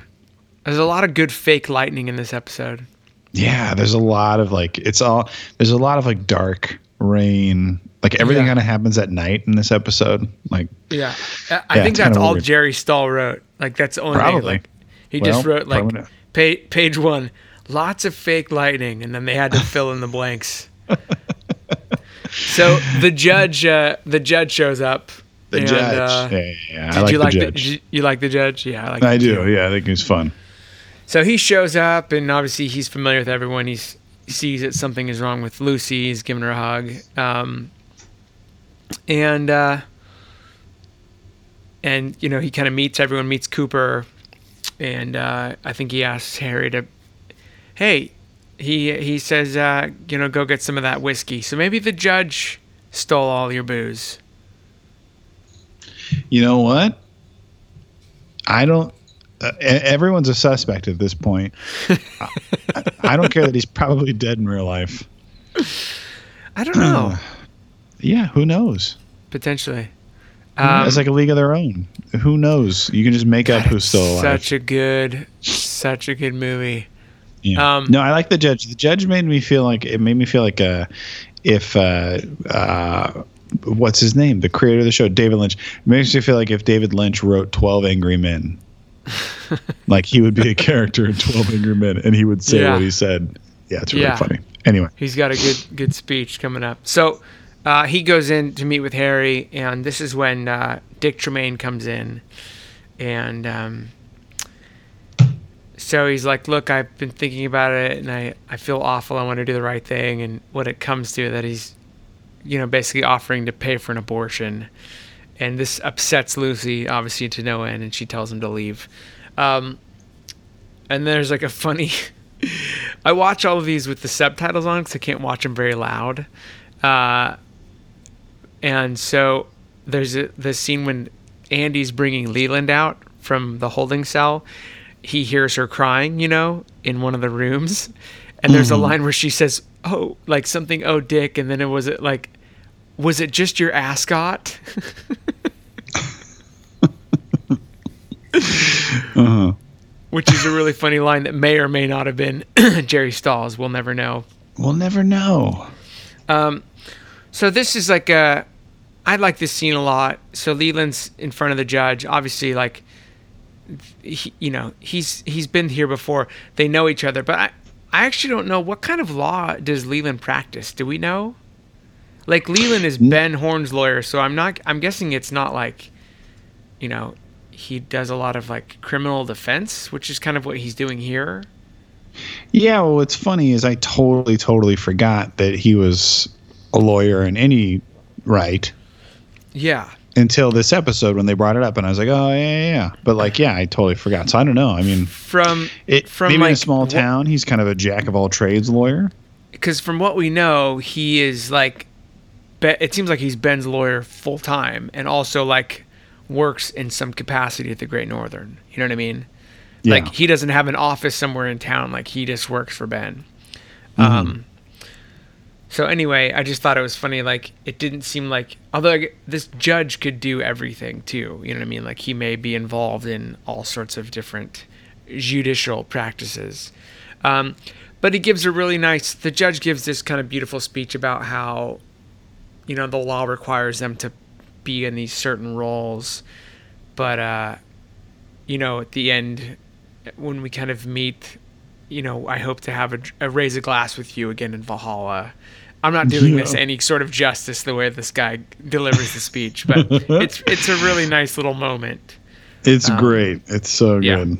There's a lot of good fake lightning in this episode. Yeah, there's a lot of like it's all there's a lot of like dark rain. Like everything Yeah. kind of happens at night in this episode. Like Yeah, I Yeah, think that's all weird. Jerry Stahl wrote. Like that's the only thing, Probably. like he just wrote like pa- page one, lots of fake lightning, and then they had to (laughs) fill in the blanks. so the judge, uh, the judge shows up. the and, judge. uh, yeah, yeah, did like you the like the, judge. you- you like the judge? Yeah, I like. I do. too. Yeah, I think he's fun. So he shows up, and obviously he's familiar with everyone. He's, he sees that something is wrong with Lucy. He's giving her a hug, um, and uh, and you know he kind of meets everyone. Meets Cooper, and uh, I think he asks Harry to, hey, he he says, uh, you know, go get some of that whiskey. So maybe the judge stole all your booze. You know what? I don't. Uh, everyone's a suspect at this point. (laughs) I, I don't care that he's probably dead in real life. I don't know. (sighs) (sighs) (sighs) Yeah, who knows? Potentially. Um, it's like a league of their own. Who knows? You can just make up who's still alive. Such a good, such a good movie. Yeah. Um, no, I like the judge. The judge made me feel like it made me feel like uh, if uh, uh, what's his name, the creator of the show, David Lynch, it makes me feel like if David Lynch wrote Twelve Angry Men, (laughs) like he would be a character in Twelve Angry Men, and he would say Yeah. what he said. Yeah, it's really Yeah. funny. Anyway, He's got a good good speech coming up. So uh, he goes in to meet with Harry, and this is when uh, Dick Tremayne comes in, and um, so he's like, "Look, I've been thinking about it, and I I feel awful. I want to do the right thing." And what it comes to that he's, you know, basically offering to pay for an abortion, and this upsets Lucy obviously to no end, and she tells him to leave. Um, and there's like a funny. (laughs) I watch all of these with the subtitles on because I can't watch them very loud. Uh, and so there's a, the scene when Andy's bringing Leland out from the holding cell. He hears her crying, you know, in one of the rooms. And there's a line where she says, "Oh, like something, oh, Dick," and then it was it like, was it just your ascot? (laughs) uh-huh. Which is a really funny line that may or may not have been (clears throat) Jerry Stahl's. We'll never know. we'll never know. So this is like a, I like this scene a lot. So Leland's in front of the judge. Obviously, like, he, you know, he's he's been here before. They know each other, but I, I actually don't know what kind of law does Leland practice. Do we know? Like Leland is Ben Horne's lawyer, so I'm not. I'm guessing it's not like, you know, he does a lot of like criminal defense, which is kind of what he's doing here. Yeah, well, what's funny is I totally, totally forgot that he was a lawyer in any right. Yeah. until this episode when they brought it up, and I was like, oh yeah, yeah, yeah. But like, yeah, I totally forgot. So I don't know. I mean, From it From, maybe in a small town, he's kind of a jack of all trades lawyer. because from what we know, he is like, Be- it seems like he's Ben's lawyer full time, and also like works in some capacity at the Great Northern. You know what I mean? Yeah. Like he doesn't have an office somewhere in town. Like he just works for Ben. Mm-hmm. Um. So anyway, I just thought it was funny. Like it didn't seem like although like, this judge could do everything too. You know what I mean? Like he may be involved in all sorts of different judicial practices. Um, but he gives a really nice. The judge gives this kind of beautiful speech about how, you know, the law requires them to be in these certain roles, but uh, you know, at the end, when we kind of meet, you know, I hope to have a, a raise a glass with you again in Valhalla. I'm not doing this any sort of justice the way this guy delivers the speech, but (laughs) it's it's a really nice little moment. It's great. It's so Um, yeah. good.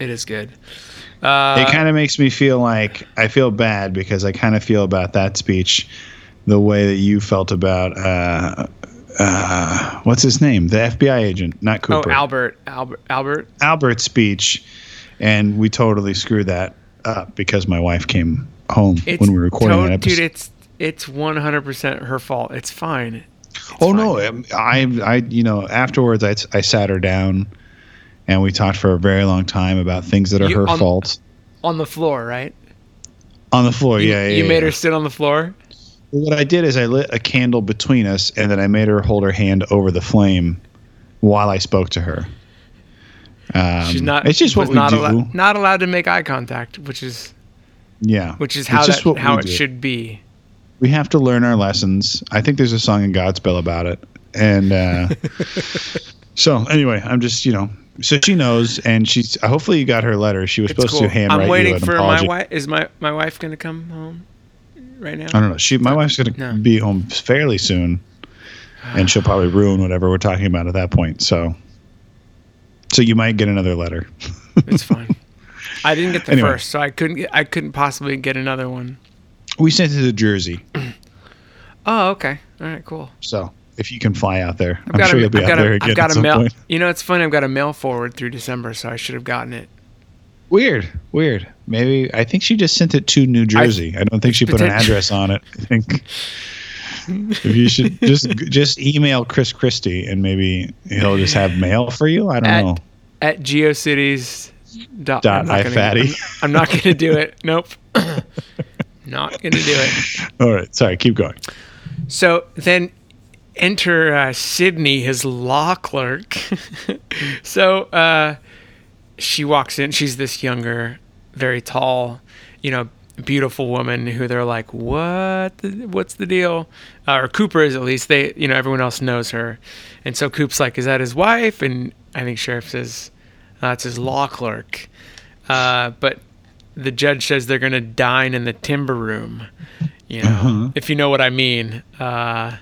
It is good. Uh, it kind of makes me feel like I feel bad because I kind of feel about that speech the way that you felt about uh, uh, what's his name, the FBI agent, not Cooper. oh, Albert, Albert, Albert. Albert's speech, and we totally screwed that up because my wife came home It's when we were recording to- that episode. Dude, it's it's 100% her fault. It's fine. oh no, um, I, I, you know, afterwards I, I sat her down. And we talked for a very long time about things that are You- her on- fault On the floor, right? on the floor. You, yeah, yeah. you made yeah. her sit on the floor. What I did is I lit a candle between us, and then I made her hold her hand over the flame while I spoke to her. Um, She's not. It's just what we not do. not allowed to make eye contact, which is yeah, which is how that, how it do. should be. We have to learn our lessons. I think there's a song in Godspell about it, and uh, (laughs) so anyway, I'm just you know. So she knows, and she's. Hopefully, you got her letter. She was It's supposed cool. to handwrite I'm waiting for apology. my wife. Is my my wife gonna come home right now? I don't know. She, my wife's gonna No. be home fairly soon, and she'll probably ruin whatever we're talking about at that point. So, so you might get another letter. (laughs) It's fine. I didn't get the Anyway. first, so I couldn't. Get, I couldn't possibly get another one. We sent it to Jersey, (clears throat) Oh, okay. All right, cool. so if you can fly out there, I've I'm sure a, you'll be I've out there again I've got a mail. point. You know, it's funny. I've got a mail forward through December, so I should have gotten it. Weird, weird. Maybe I think she just sent it to New Jersey. I, don't think she put an address on it. I think (laughs) if you should just just email Chris Christie and maybe he'll just have mail for you. I don't At- know. At geocities. Dot, Dot I'm not gonna- iFatty. I'm not going to do it. Nope. (coughs) not going to do it. All right, sorry. Keep going. So then enter uh, Sydney, his law clerk. (laughs) so uh, she walks in. She's this younger, very tall, you know, beautiful woman who they're like, "What? The, what's the deal?" Uh, or Cooper is at least. They, you know, everyone else knows her, and so Coop's like, "Is that his wife?" And I think Sheriff says, "That's his law clerk." Uh, but the judge says they're gonna dine in the timber room. You know, if you know what I mean. Uh,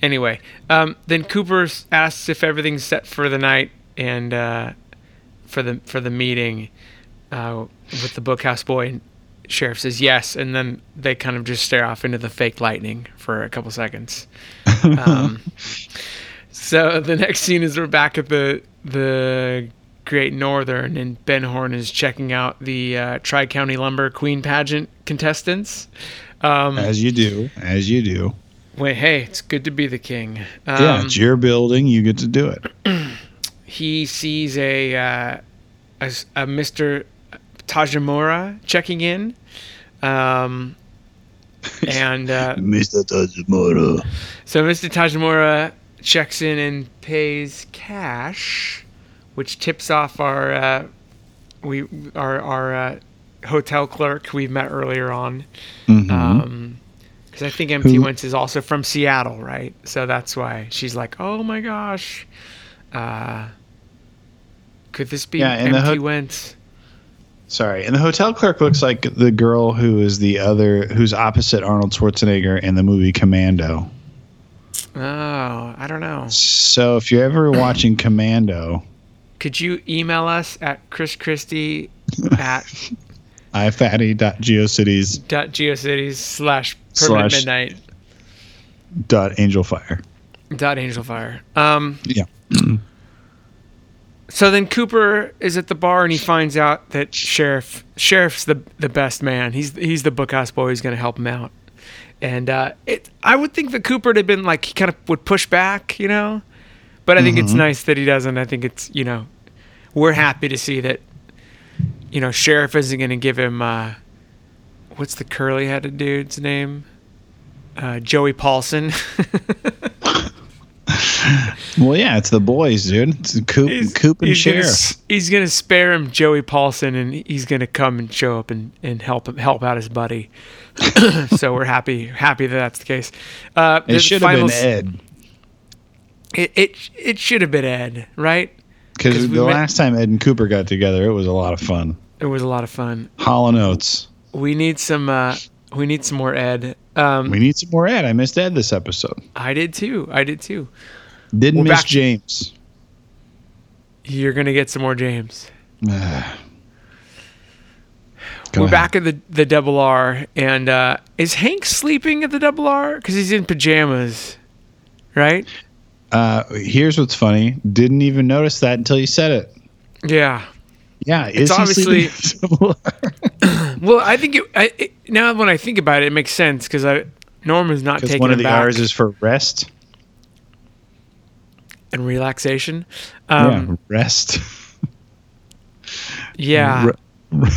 anyway, um, then Cooper asks if everything's set for the night and uh, for the for the meeting uh, with the bookhouse boy. Sheriff says yes, and then they kind of just stare off into the fake lightning for a couple seconds. Um, (laughs) so the next scene is we're back at the the Great Northern, and Ben Horne is checking out the uh, Tri County Lumber Queen pageant contestants. Um, As you do, as you do. wait, hey, it's good to be the king. Um, yeah, it's your building. You get to do it. (clears throat) he sees a, uh, a a Mr. Tojamura checking in, um, (laughs) and uh, Mr. Tojamura. so Mr. Tojamura checks in and pays cash, which tips off our uh, we our our uh, hotel clerk we met earlier on. Mhm. because I think MT Who- Wentz is also from Seattle, right? So that's why she's like, "Oh my gosh, uh, could this be Yeah, and MT ho- Wentz?" Sorry, and the hotel clerk looks like the girl who is the other, who's opposite Arnold Schwarzenegger in the movie Commando. Oh, I don't know. So if you're ever (clears throat) watching Commando, Could you email us at Chris Christie (laughs) at ifatty.geocities dot geocities slash permanent Slash- midnight? dot angelfire. Dot angelfire Um, Yeah. (clears throat) so then Cooper is at the bar and he finds out that Sheriff Sheriff's the the best man. He's he's the bookhouse boy who's going to help him out. And uh, it, I would think that Cooper had been like he kind of would push back, you know. But I think it's nice that he doesn't. I think it's you know, we're happy to see that. You know, Sheriff isn't going to give him. Uh, what's the curly-headed dude's name? Uh, Joey Paulson. (laughs) (laughs) Well, yeah, it's the boys, dude. It's Coop, Coop and gonna he's gonna spare him Joey Paulson, and he's gonna come and show up and, and help him help out his buddy. (coughs) so we're happy happy that that's the case. Uh, It should have been Ed It it, it should have been Ed, right? 'Cause because the met- last time Ed and Cooper got together, it was a lot of fun. It was a lot of fun. Hollow Notes. We need some uh, we need some more Ed. Um, We need some more Ed. I missed Ed this episode. I did too. I did too. Didn't We're miss back- James. You're gonna get some more James. (sighs) Go We're ahead. back at the the double R, and uh, is Hank sleeping at the double R? Because he's in pajamas, right? Uh, here's what's funny. Didn't even notice that until you said it. Yeah. Yeah, It's sleeping? (laughs) (clears throat) Well, I think it, I, it, now when I think about it, it makes sense because I Norma's not taking one of the back R's is for rest. and relaxation. Um, (laughs) yeah, rest. yeah. Re-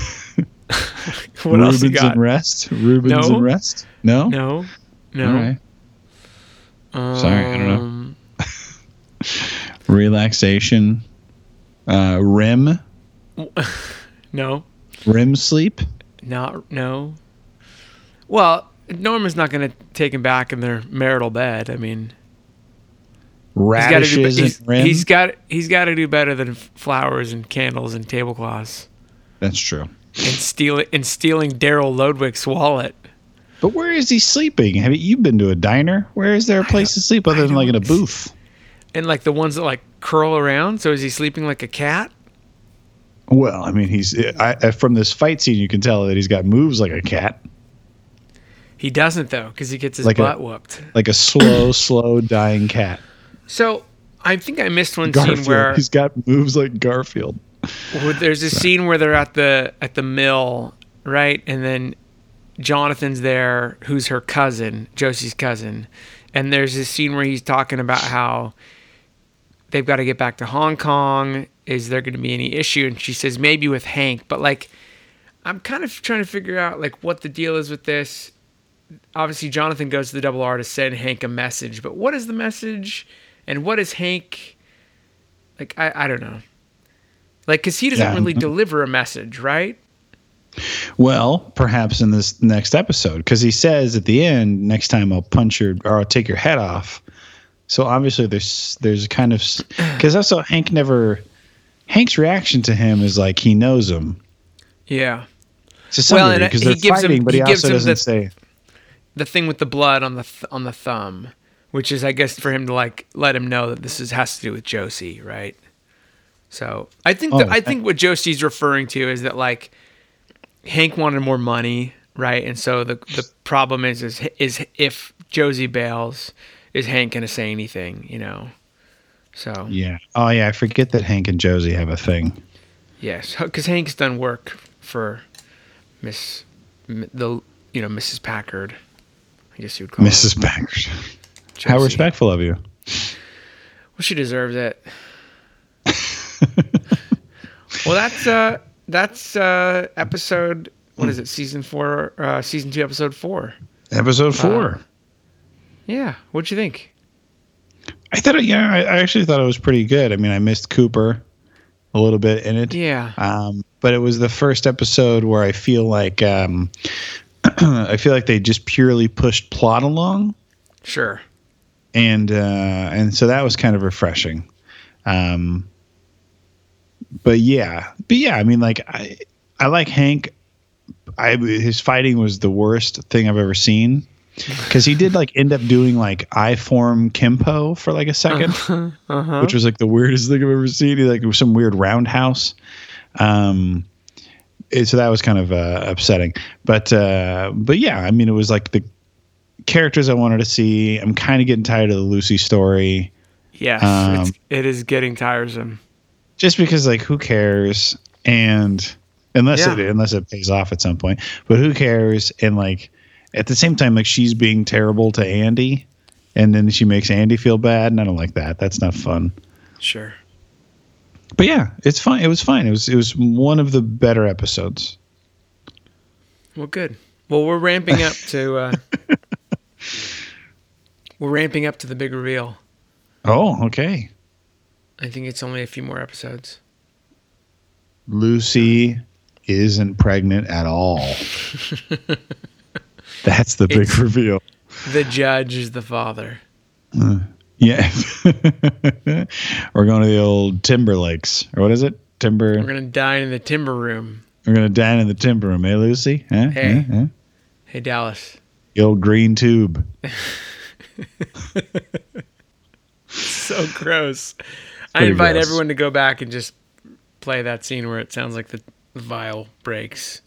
what else you got? and rest. Rubens No. and rest. No. No. No. Right. Sorry, I don't know. Um, (laughs) Relaxation. Uh, REM. No. REM sleep. Not no. Well, Norma's not going to take him back in their marital bed. I mean, he's got to do. He's, he's got. He's got to do better than flowers and candles and tablecloths That's true. and steal and stealing Daryl Lodwick's wallet. But where is he sleeping? Have you, been to a diner? Where is there a place to sleep other than like in a booth? And like the ones that like curl around. So is he sleeping like a cat? Well, I mean, he's I, I, from this fight scene. You can tell that he's got moves like a cat, He doesn't though, because he gets his Like a- butt whooped. like a slow, (coughs) slow dying cat. So I think I missed one Garfield. scene where He's got moves like Garfield. Well, there's a scene where they're at the at the mill, right? And then Jonathan's there, who's her cousin, Josie's cousin. And there's this scene where he's talking about how they've got to get back to Hong Kong. Is there going to be any issue? And she says maybe with Hank, but like I'm kind of trying to figure out like what the deal is with this. Obviously, Jonathan goes to the double R to send Hank a message, but what is the message? And what is Hank? Like I, I don't know. Like, cause he doesn't Yeah. really deliver a message, right? Well, perhaps in this next episode, because he says at the end, "Next time I'll punch your or I'll take your head off." So obviously, there's there's kind of because also Hank never Hank's reaction to him is like he knows him Yeah. to some Well, because uh, he they're gives him- but he he, gives also doesn't the- say. The thing with the blood on the th- on the thumb, which is, I guess, for him to like let him know that this is has to do with Josie, right? So I think Oh, I think what Josie's referring to is that like Hank wanted more money, right? And so the the problem is is is if Josie bails, is Hank gonna say anything? You know. So Yeah. Oh yeah, I forget that Hank and Josie have a thing. Yes, because Hank's done work for Miss the you know Mrs. Packard. I guess you would call her. Mrs. Packard. her How respectful of you. Well, she deserves it. (laughs) well, that's uh that's uh episode what is it season four uh season two episode four. Episode four. Yeah, what'd you think? I thought, it, yeah, I, I actually thought it was pretty good. I mean, I missed Cooper a little bit in it. Yeah, Um, but it was the first episode where I feel like um, (clears throat) I feel like they just purely pushed plot along, sure. and uh, and so that was kind of refreshing. Um, but yeah, but yeah, I mean, like I I like Hank. I his fighting was the worst thing I've ever seen because he did like end up doing like I form Kimpo for like a 2nd Uh-huh. which was like the weirdest thing I've ever seen. He, like it was some weird roundhouse. Um, it- so that was kind of uh, upsetting. But uh, but yeah, I mean, it was like the characters I wanted to see. I'm kind of getting tired of the Lucy story. Yes, Um, it's, it is getting tiresome. just because like who cares and unless Yeah. it unless it pays off at some point but who cares and like at the same time like she's being terrible to andy and then she makes andy feel bad and i don't like that that's not fun Sure. but yeah it's fine it was fine it was it was one of the better episodes Well, good. Well, we're ramping up to. (laughs) Uh, we're ramping up to the big reveal. oh okay I think it's only a few more episodes. lucy isn't pregnant at all (laughs) (laughs) that's the big It's- reveal The judge is the father. yeah (laughs) we're going to the old timber lakes or what is it timber We're gonna dine in the timber room. We're gonna dine in the timber room, eh, Lucy? Huh? Hey. Huh? Huh? Hey, Dallas. The old green tube. (laughs) So gross. I invite gross. everyone to go back and just play that scene where it sounds like the vial breaks.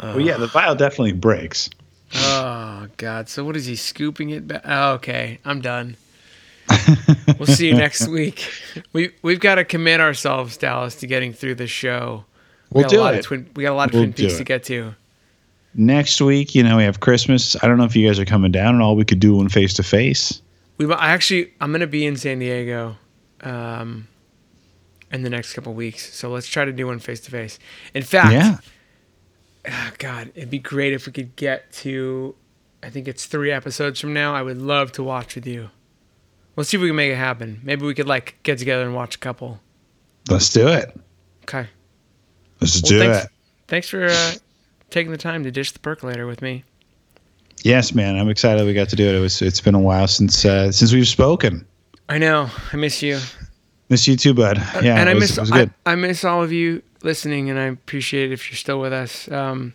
Well, yeah, the vial definitely breaks. Oh God! So what is he scooping it back? Oh, okay, I'm done. (laughs) we'll see you next week. We we've got to commit ourselves, Dallas, to getting through this show. We We'll got do a lot it. Of twin, we got a lot of We'll Twin Peaks to get to. Next week, you know, we have Christmas. I don't know if you guys are coming down at all. We could do one face to face. We I actually I'm gonna be in San Diego, um, in the next couple weeks. So let's try to do one face to face. In fact, Yeah. Ah, God, it'd be great if we could get to. I think it's three episodes from now. I would love to watch with you. Let's see if we can make it happen. Maybe we could like get together and watch a couple. Let's do it. Okay. Let's Well, do thanks, it. Thanks for uh, taking the time to dish the percolator with me. Yes, man. I'm excited we got to do it. It was. It's been a while since uh, since we've spoken. I know. I miss you. Miss you too, bud. Yeah, and it I was, miss I, good. I miss all of you listening, and I appreciate it if you're still with us. Um,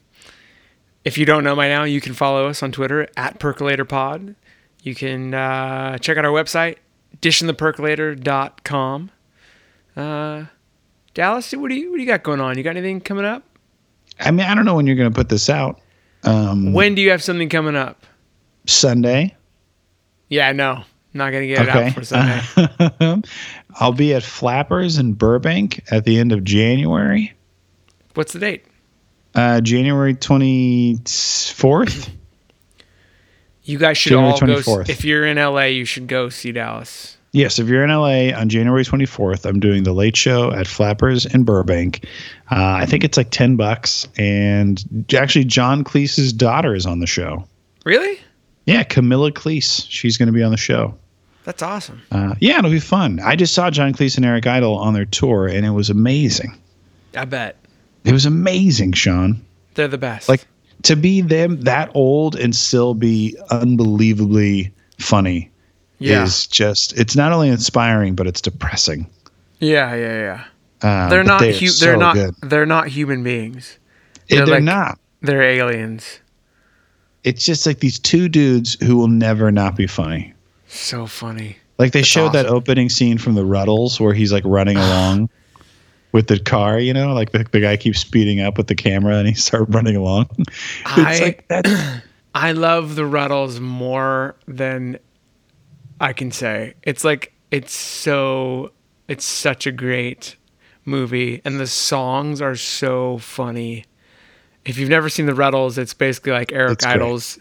if you don't know by now, you can follow us on Twitter at PercolatorPod. You can uh, check out our website, fishinthepercolator.com. Uh, Dallas, what do you what do you got going on? You got anything coming up? I mean, I don't know when you're going to put this out. Um, When do you have something coming up? Sunday. Yeah, no, not gonna get it Okay. out for Sunday. (laughs) I'll be at Flappers in Burbank at the end of January. What's the date? Uh, January 24th. You guys should January all go. If you're in LA, you should go see Dallas. Yes, if you're in LA on January 24th, I'm doing the late show at Flappers in Burbank. Uh, I think it's like 10 bucks. And actually, John Cleese's daughter is on the show. Really? Yeah, Camilla Cleese. She's going to be on the show. That's awesome. Uh, yeah, it'll be fun. I just saw John Cleese and Eric Idle on their tour, and it was amazing. I bet It was amazing, Sean. they're the best. Like to be them that old and still be unbelievably funny yeah, is just it's not only inspiring but it's depressing. yeah, yeah, yeah. Uh, They're not. they Hu- so they're not. good. They're not human beings. They're, they're they're like- not. They're aliens. It's just like these two dudes who will never not be funny. So funny. Like they That's showed that opening scene from the Rutles where he's like running (sighs) along with the car, you know, like the, the guy keeps speeding up with the camera and he (laughs) starts running along. (laughs) it's I- like that. (clears throat) I love the Rutles more than I can say. It's like it's so. It's such a great movie, and the songs are so funny. If you've never seen the Rutles, it's basically like Eric It's. Idle's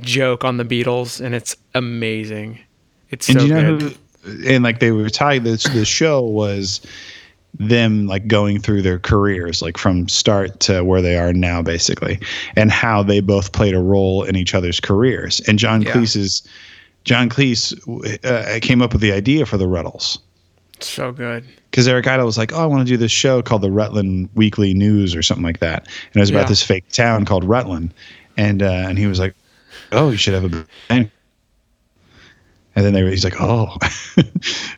joke on the Beatles, and it's amazing. It's And so you know good. who? And like they were talking, this the show was them like going through their careers, like from start to where they are now, basically, and how they both played a role in each other's careers. And John Yeah. Cleese's John Cleese uh, came up with the idea for the Rutles so good. because Eric Idle was like, "Oh, I want to do this show called the Rutland Weekly News or something like that," and it was Yeah. about this fake town called Rutland, and uh, and he was like, "Oh, you should have a band." And then they were, he's like, "Oh," (laughs) and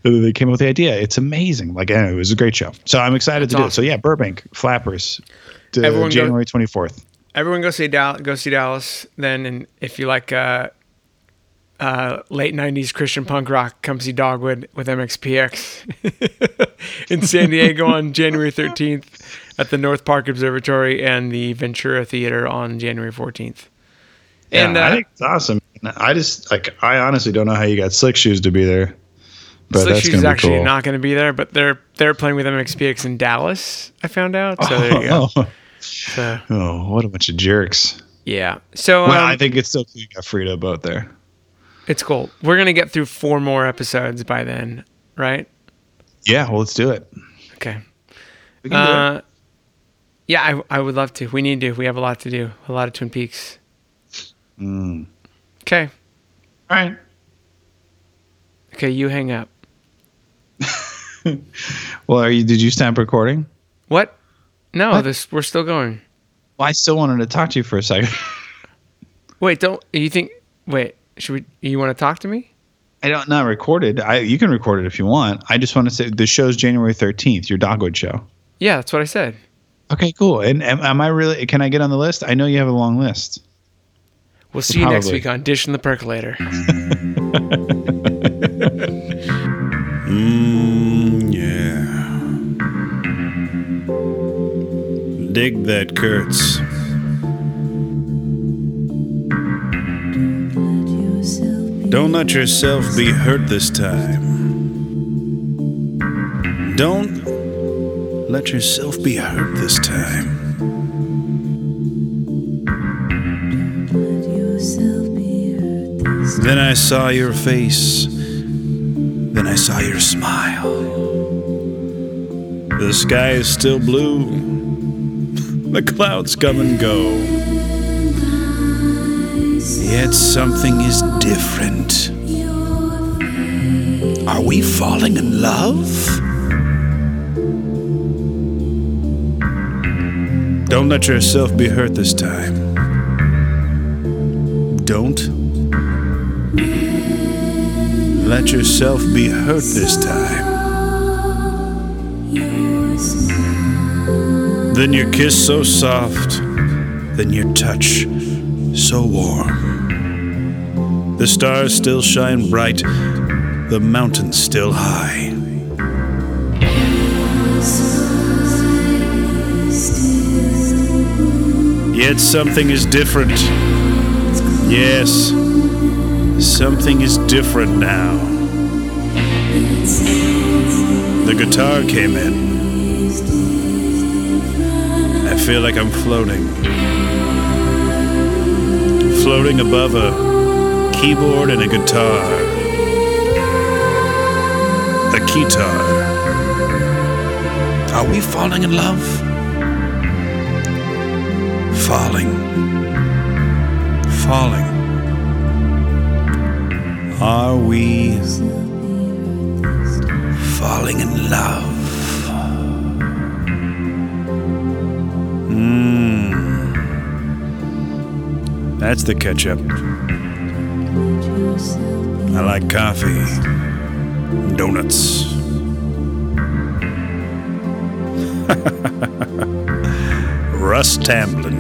then they came up with the idea. It's amazing. Like, anyway, it was a great show. So I'm excited That's to do it. So yeah, Burbank Flappers, Everyone go- January 24th. Everyone go see Dal- go see Dallas then, and if you like uh, uh, late '90s Christian punk rock, come see Dogwood with MXPX (laughs) in San Diego on January 13th at the North Park Observatory and the Ventura Theater on January 14th. And yeah, uh, I think it's awesome. I just like I honestly don't know how you got slick shoes to be there, but Slick Shoes is actually cool. not going to be there, but they're they're playing with MXPX in Dallas. I found out. So there you go. (laughs) oh, So, (laughs) oh, what a bunch of jerks! yeah. So well, um, I think it's still cool you got Frida boat there. it's cool. We're gonna get through four more episodes by then, right? Yeah, well, let's do it. Okay. We can do it. Uh, yeah, I, I would love to. We need to. We have a lot to do. A lot of Twin Peaks. Mm. Okay. All right. Okay, you hang up. (laughs) Well, are you? Did you stop recording? What? No, What? this we're still going. Well, I still wanted to talk to you for a second. (laughs) Wait, don't you think? Wait, should we? You want to talk to me? I don't not recorded. I you can record it if you want. I just want to say the show's January thirteenth. Your Dogwood show. Yeah, that's what I said. Okay, cool. And am, am I really? Can I get on the list? I know you have a long list. We'll see you next week on Fish in the Percolator. Mmm, yeah. Dig that Kurtz. Don't let yourself be hurt this time. Don't let yourself be hurt this time. Then I saw your face. Then I saw your smile. The sky is still blue. The clouds come and go. Yet something is different. Are we falling in love? Don't let yourself be hurt this time. Don't let yourself be hurt this time. Then your kiss so soft, then your touch so warm. The stars still shine bright, the mountains still high. Yet something is different. Yes, something is different now. The guitar came in. I feel like I'm floating. Floating above a keyboard and a guitar. A keytar. Are we falling in love? Falling. Falling. Are we falling in love? Mmm. That's the ketchup. I like coffee, donuts. (laughs) Russ Tamblyn.